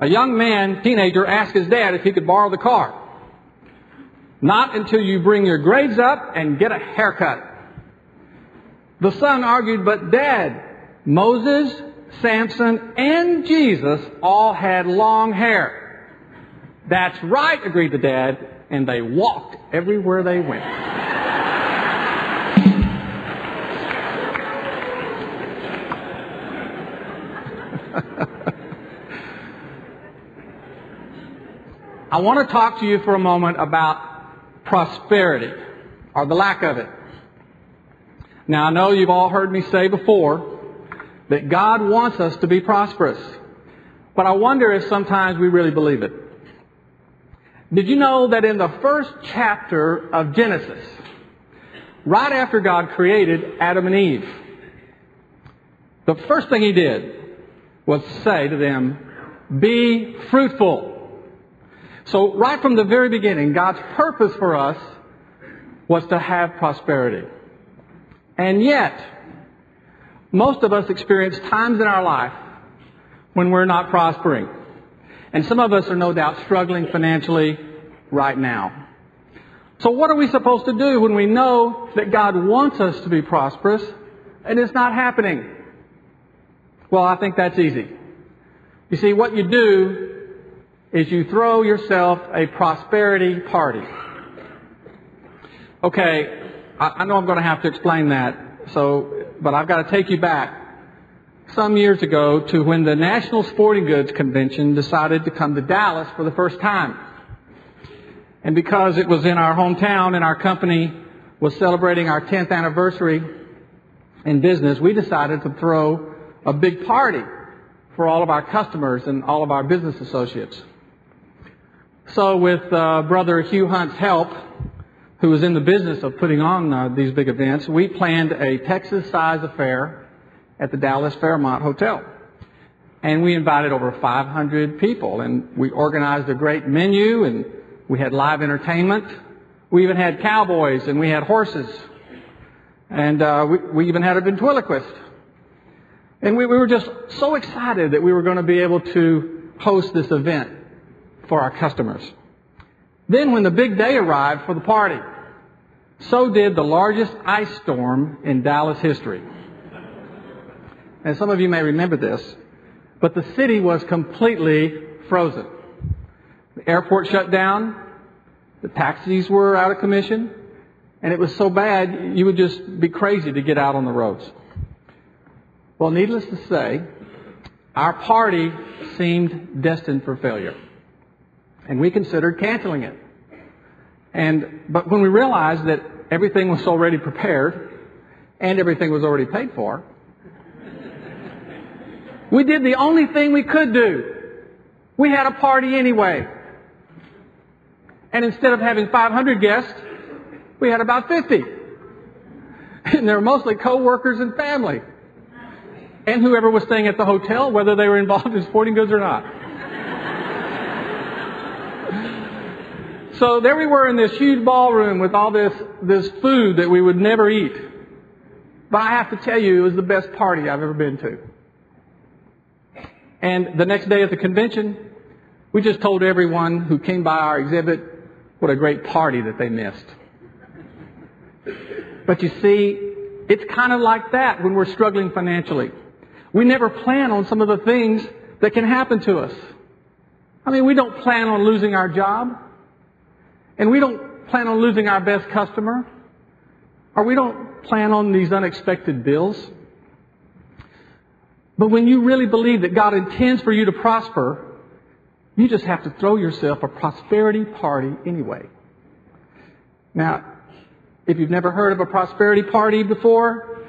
A young man, teenager, asked his dad if he could borrow the car. Not until you bring your grades up and get a haircut. The son argued, but dad, Moses, Samson, and Jesus all had long hair. That's right, agreed the dad, and they walked everywhere they went. I want to talk to you for a moment about prosperity or the lack of it. Now, I know you've all heard me say before that God wants us to be prosperous, but I wonder if sometimes we really believe it. Did you know that in the first chapter of Genesis, right after God created Adam and Eve, the first thing he did was say to them, Be fruitful so, right from the very beginning, God's purpose for us was to have prosperity. And yet, most of us experience times in our life when we're not prospering. And some of us are no doubt struggling financially right now. So, what are we supposed to do when we know that God wants us to be prosperous and it's not happening? Well, I think that's easy. You see, what you do is you throw yourself a prosperity party. Okay, I, know I'm going to have to explain that, so, but I've got to take you back some years ago to when the National Sporting Goods Convention decided to come to Dallas for the first time. And because it was in our hometown and our company was celebrating our 10th anniversary in business, we decided to throw a big party for all of our customers and all of our business associates. So, with uh, Brother Hugh Hunt's help, who was in the business of putting on uh, these big events, we planned a Texas size affair at the Dallas Fairmont Hotel. And we invited over 500 people, and we organized a great menu, and we had live entertainment. We even had cowboys, and we had horses. And uh, we, we even had a ventriloquist. And we, we were just so excited that we were going to be able to host this event for our customers. Then, when the big day arrived for the party, so did the largest ice storm in Dallas history. And some of you may remember this, but the city was completely frozen. The airport shut down, the taxis were out of commission, and it was so bad you would just be crazy to get out on the roads. Well, needless to say, our party seemed destined for failure and we considered canceling it. And, but when we realized that everything was already prepared and everything was already paid for, we did the only thing we could do. We had a party anyway. And instead of having 500 guests, we had about 50. And they were mostly co-workers and family. And whoever was staying at the hotel, whether they were involved in sporting goods or not. So there we were in this huge ballroom with all this, this food that we would never eat. But I have to tell you, it was the best party I've ever been to. And the next day at the convention, we just told everyone who came by our exhibit what a great party that they missed. But you see, it's kind of like that when we're struggling financially. We never plan on some of the things that can happen to us. I mean, we don't plan on losing our job. And we don't plan on losing our best customer, or we don't plan on these unexpected bills. But when you really believe that God intends for you to prosper, you just have to throw yourself a prosperity party anyway. Now, if you've never heard of a prosperity party before,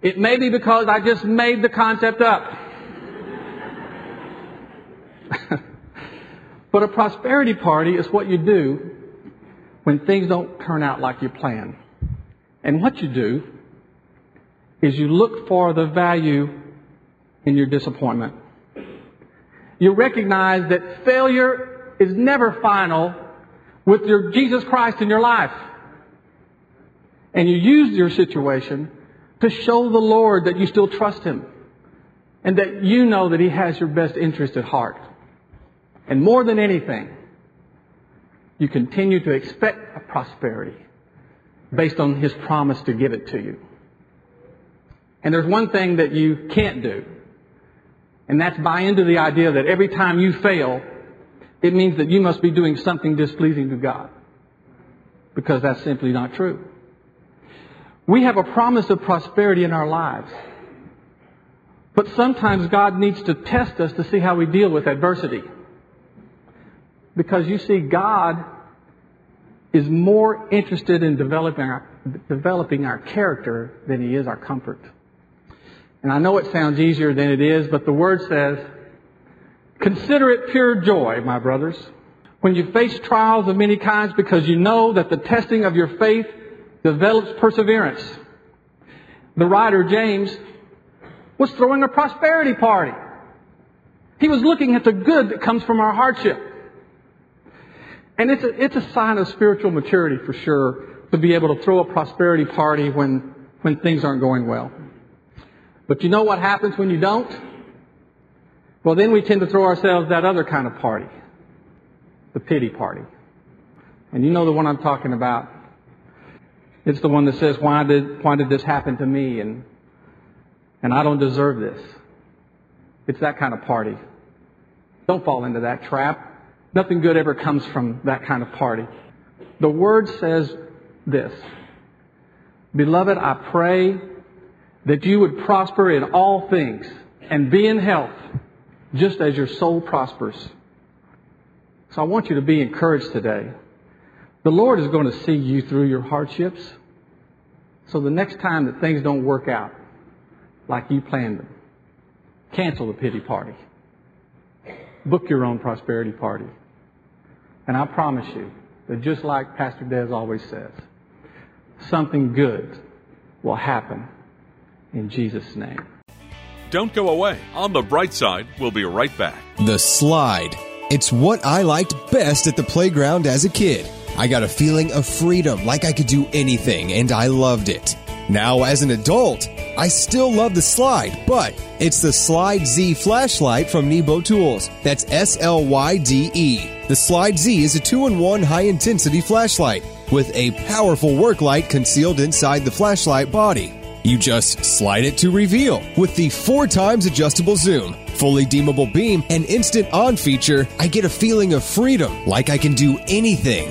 it may be because I just made the concept up. But a prosperity party is what you do when things don't turn out like you plan. And what you do is you look for the value in your disappointment. You recognize that failure is never final with your Jesus Christ in your life. And you use your situation to show the Lord that you still trust Him and that you know that He has your best interest at heart. And more than anything, you continue to expect a prosperity based on His promise to give it to you. And there's one thing that you can't do, and that's buy into the idea that every time you fail, it means that you must be doing something displeasing to God. Because that's simply not true. We have a promise of prosperity in our lives. But sometimes God needs to test us to see how we deal with adversity. Because you see, God is more interested in developing our, developing our character than he is our comfort. And I know it sounds easier than it is, but the word says, consider it pure joy, my brothers, when you face trials of many kinds because you know that the testing of your faith develops perseverance. The writer, James, was throwing a prosperity party. He was looking at the good that comes from our hardship. And it's a, it's a sign of spiritual maturity for sure to be able to throw a prosperity party when, when things aren't going well. But you know what happens when you don't? Well, then we tend to throw ourselves that other kind of party. The pity party. And you know the one I'm talking about. It's the one that says, why did, why did this happen to me? And, and I don't deserve this. It's that kind of party. Don't fall into that trap. Nothing good ever comes from that kind of party. The Word says this Beloved, I pray that you would prosper in all things and be in health, just as your soul prospers. So I want you to be encouraged today. The Lord is going to see you through your hardships. So the next time that things don't work out like you planned them, cancel the pity party. Book your own prosperity party. And I promise you that just like Pastor Des always says, something good will happen in Jesus' name. Don't go away. On the bright side, we'll be right back. The slide. It's what I liked best at the playground as a kid. I got a feeling of freedom, like I could do anything, and I loved it. Now, as an adult, I still love the slide, but it's the Slide Z flashlight from Nebo Tools. That's S L Y D E. The Slide Z is a two in one high intensity flashlight with a powerful work light concealed inside the flashlight body. You just slide it to reveal with the four times adjustable zoom, fully dimmable beam, and instant on feature. I get a feeling of freedom, like I can do anything.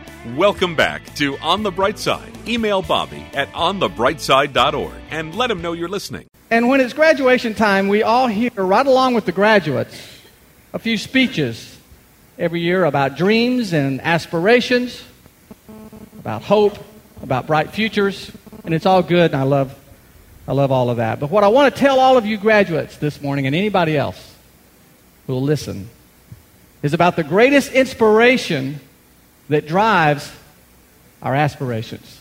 Welcome back to On the Bright Side. Email Bobby at onthebrightside.org and let him know you're listening. And when it's graduation time, we all hear, right along with the graduates, a few speeches every year about dreams and aspirations, about hope, about bright futures. and it's all good, and I love, I love all of that. But what I want to tell all of you graduates this morning, and anybody else who will listen, is about the greatest inspiration that drives our aspirations.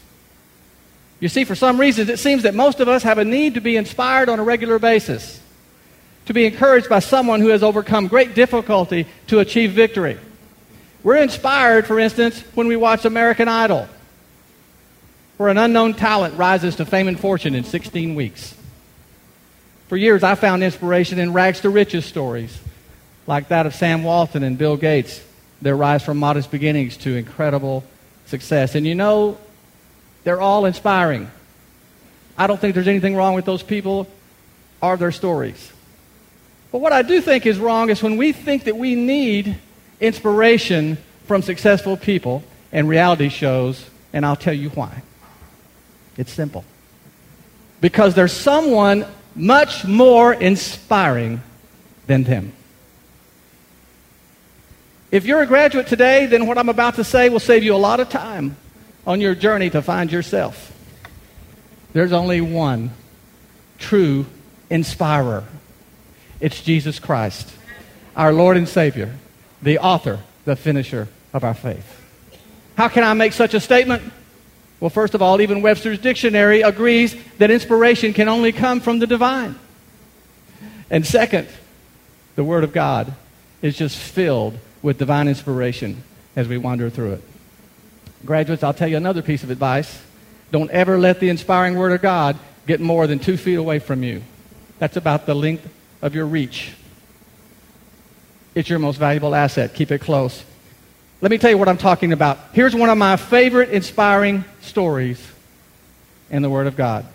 You see, for some reasons, it seems that most of us have a need to be inspired on a regular basis, to be encouraged by someone who has overcome great difficulty to achieve victory. We're inspired, for instance, when we watch American Idol, where an unknown talent rises to fame and fortune in 16 weeks. For years, I found inspiration in rags to riches stories, like that of Sam Walton and Bill Gates, their rise from modest beginnings to incredible success. And you know, they're all inspiring. I don't think there's anything wrong with those people or their stories. But what I do think is wrong is when we think that we need inspiration from successful people and reality shows, and I'll tell you why. It's simple. Because there's someone much more inspiring than them. If you're a graduate today, then what I'm about to say will save you a lot of time on your journey to find yourself. There's only one true inspirer. It's Jesus Christ, our Lord and Savior the author, the finisher of our faith. How can I make such a statement? Well, first of all, even Webster's dictionary agrees that inspiration can only come from the divine. And second, the Word of God is just filled with divine inspiration as we wander through it. Graduates, I'll tell you another piece of advice. Don't ever let the inspiring Word of God get more than two feet away from you. That's about the length of your reach. It's your most valuable asset. Keep it close. Let me tell you what I'm talking about. Here's one of my favorite inspiring stories in the Word of God.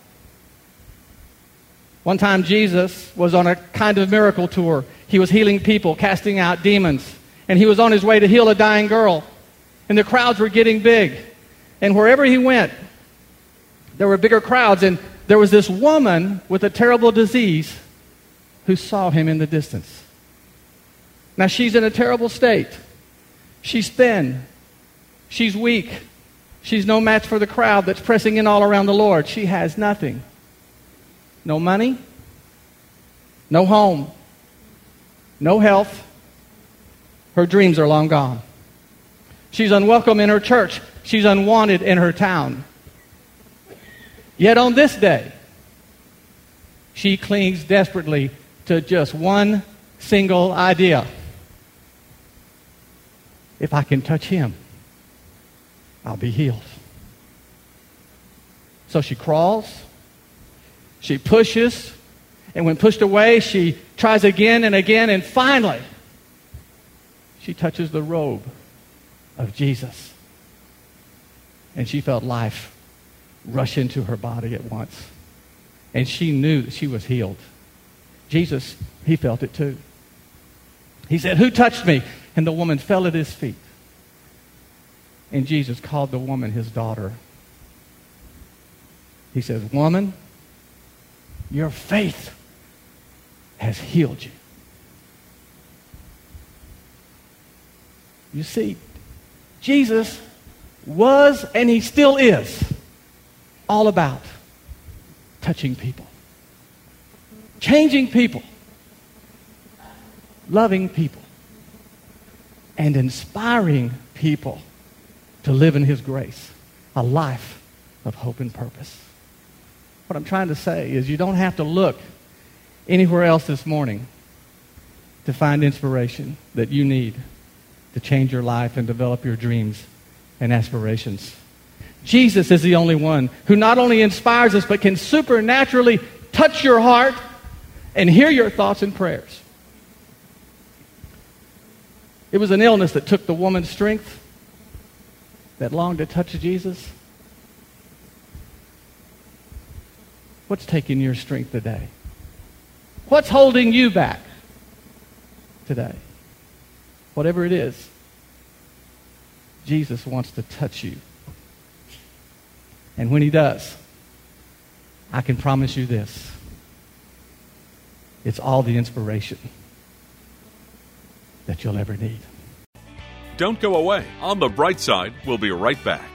One time, Jesus was on a kind of miracle tour. He was healing people, casting out demons, and he was on his way to heal a dying girl. And the crowds were getting big. And wherever he went, there were bigger crowds. And there was this woman with a terrible disease who saw him in the distance. Now, she's in a terrible state. She's thin. She's weak. She's no match for the crowd that's pressing in all around the Lord. She has nothing no money, no home, no health. Her dreams are long gone. She's unwelcome in her church. She's unwanted in her town. Yet on this day, she clings desperately to just one single idea. If I can touch him, I'll be healed. So she crawls, she pushes, and when pushed away, she tries again and again, and finally, she touches the robe of Jesus. And she felt life rush into her body at once. And she knew that she was healed. Jesus, he felt it too. He said, Who touched me? And the woman fell at his feet. And Jesus called the woman his daughter. He says, Woman, your faith has healed you. You see, Jesus was and he still is all about touching people, changing people, loving people and inspiring people to live in His grace, a life of hope and purpose. What I'm trying to say is you don't have to look anywhere else this morning to find inspiration that you need to change your life and develop your dreams and aspirations. Jesus is the only one who not only inspires us, but can supernaturally touch your heart and hear your thoughts and prayers. It was an illness that took the woman's strength that longed to touch Jesus. What's taking your strength today? What's holding you back today? Whatever it is, Jesus wants to touch you. And when he does, I can promise you this it's all the inspiration that you'll ever need. Don't go away. On the bright side, we'll be right back.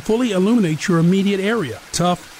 fully illuminate your immediate area. Tough,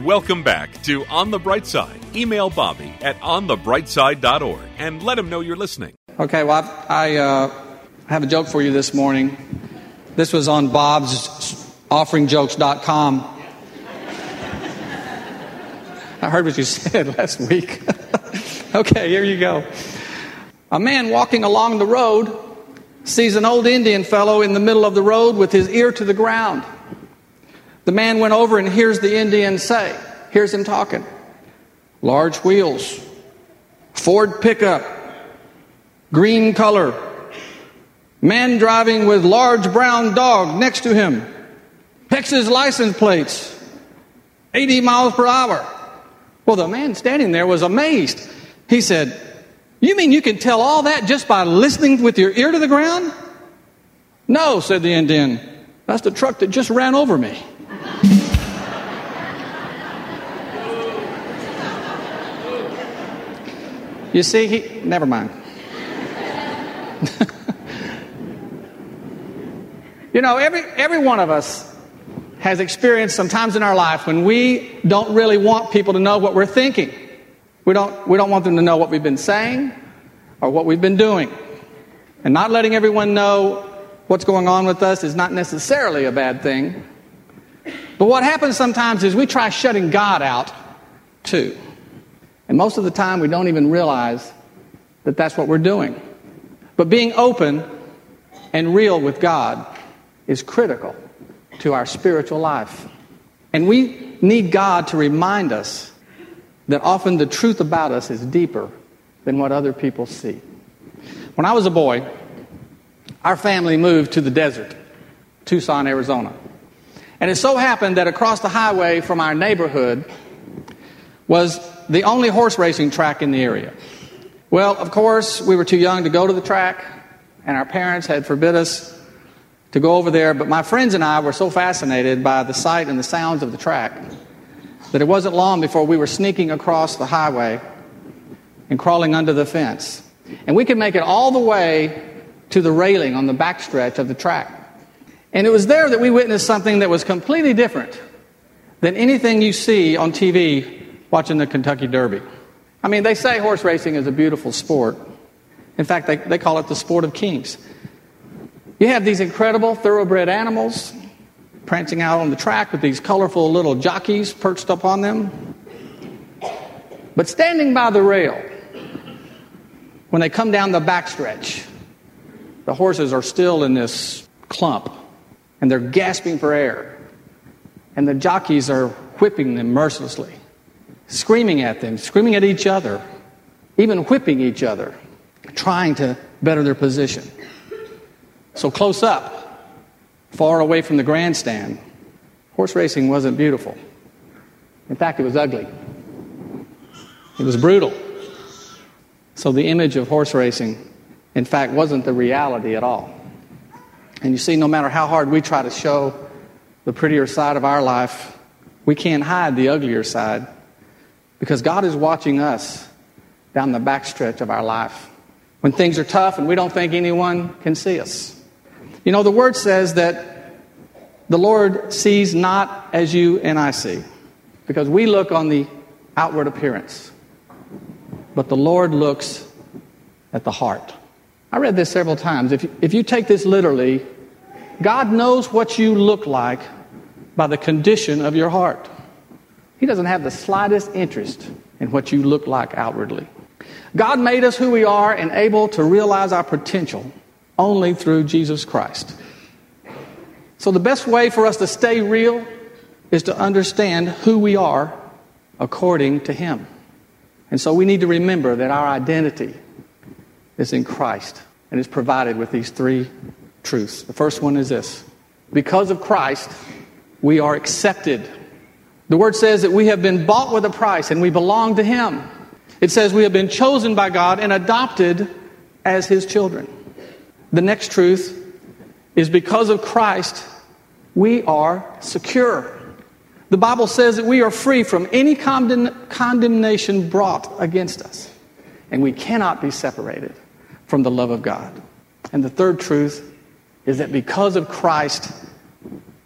Welcome back to On the Bright Side. Email Bobby at onthebrightside.org and let him know you're listening. Okay, well, I, I uh, have a joke for you this morning. This was on Bob's offeringjokes.com. I heard what you said last week. okay, here you go. A man walking along the road sees an old Indian fellow in the middle of the road with his ear to the ground. The man went over and hears the Indian say, hears him talking. Large wheels, Ford pickup, green color, man driving with large brown dog next to him, his license plates, 80 miles per hour. Well, the man standing there was amazed. He said, You mean you can tell all that just by listening with your ear to the ground? No, said the Indian. That's the truck that just ran over me. You see, he, never mind. you know, every, every one of us has experienced some times in our life when we don't really want people to know what we're thinking. We don't, we don't want them to know what we've been saying or what we've been doing. And not letting everyone know what's going on with us is not necessarily a bad thing. But what happens sometimes is we try shutting God out too. And most of the time, we don't even realize that that's what we're doing. But being open and real with God is critical to our spiritual life. And we need God to remind us that often the truth about us is deeper than what other people see. When I was a boy, our family moved to the desert, Tucson, Arizona. And it so happened that across the highway from our neighborhood was the only horse racing track in the area. Well, of course, we were too young to go to the track, and our parents had forbid us to go over there, but my friends and I were so fascinated by the sight and the sounds of the track that it wasn't long before we were sneaking across the highway and crawling under the fence. And we could make it all the way to the railing on the backstretch of the track. And it was there that we witnessed something that was completely different than anything you see on TV watching the Kentucky Derby. I mean, they say horse racing is a beautiful sport. In fact, they, they call it the sport of kings. You have these incredible thoroughbred animals prancing out on the track with these colorful little jockeys perched up on them. But standing by the rail, when they come down the backstretch, the horses are still in this clump and they're gasping for air. And the jockeys are whipping them mercilessly screaming at them, screaming at each other, even whipping each other, trying to better their position. So close up, far away from the grandstand, horse racing wasn't beautiful. In fact, it was ugly. It was brutal. So the image of horse racing, in fact, wasn't the reality at all. And you see, no matter how hard we try to show the prettier side of our life, we can't hide the uglier side because God is watching us down the backstretch of our life. When things are tough and we don't think anyone can see us. You know, the word says that the Lord sees not as you and I see, because we look on the outward appearance, but the Lord looks at the heart. I read this several times. If you, if you take this literally, God knows what you look like by the condition of your heart. He doesn't have the slightest interest in what you look like outwardly. God made us who we are and able to realize our potential only through Jesus Christ. So, the best way for us to stay real is to understand who we are according to Him. And so, we need to remember that our identity is in Christ and is provided with these three truths. The first one is this because of Christ, we are accepted. The word says that we have been bought with a price and we belong to Him. It says we have been chosen by God and adopted as His children. The next truth is because of Christ, we are secure. The Bible says that we are free from any condemn- condemnation brought against us, and we cannot be separated from the love of God. And the third truth is that because of Christ,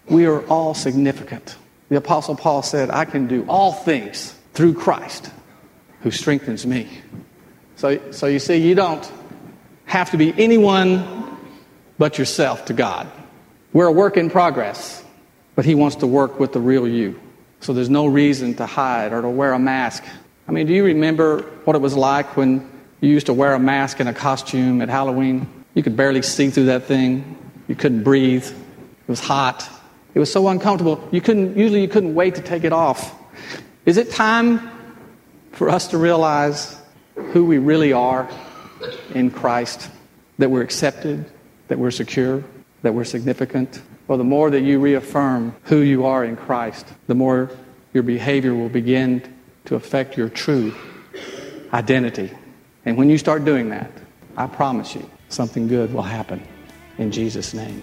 we are all significant. The Apostle Paul said, I can do all things through Christ who strengthens me. So, so you see, you don't have to be anyone but yourself to God. We're a work in progress, but He wants to work with the real you. So there's no reason to hide or to wear a mask. I mean, do you remember what it was like when you used to wear a mask and a costume at Halloween? You could barely see through that thing. You couldn't breathe. It was hot. It was so uncomfortable. You couldn't, usually you couldn't wait to take it off. Is it time for us to realize who we really are in Christ? That we're accepted, that we're secure, that we're significant? Well, the more that you reaffirm who you are in Christ, the more your behavior will begin to affect your true identity. And when you start doing that, I promise you, something good will happen in Jesus' name.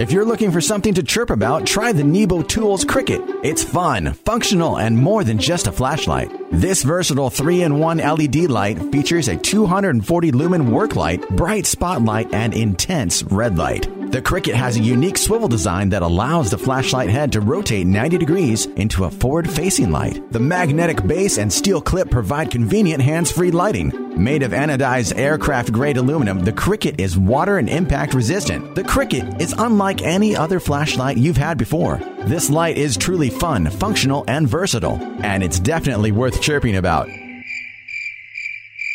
If you're looking for something to chirp about, try the Nebo Tools Cricket. It's fun, functional, and more than just a flashlight. This versatile 3-in-1 LED light features a 240 lumen work light, bright spotlight, and intense red light. The Cricket has a unique swivel design that allows the flashlight head to rotate 90 degrees into a forward facing light. The magnetic base and steel clip provide convenient hands free lighting. Made of anodized aircraft grade aluminum, the Cricket is water and impact resistant. The Cricket is unlike any other flashlight you've had before. This light is truly fun, functional, and versatile, and it's definitely worth chirping about.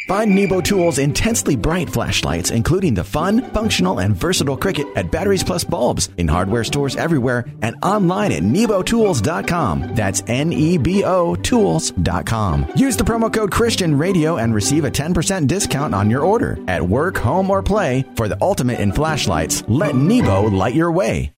Find Nebo Tools' intensely bright flashlights, including the fun, functional, and versatile Cricket at Batteries Plus Bulbs in hardware stores everywhere and online at nebotools.com. That's N E B O Tools.com. Use the promo code Christian Radio and receive a 10% discount on your order. At work, home, or play, for the ultimate in flashlights, let Nebo light your way.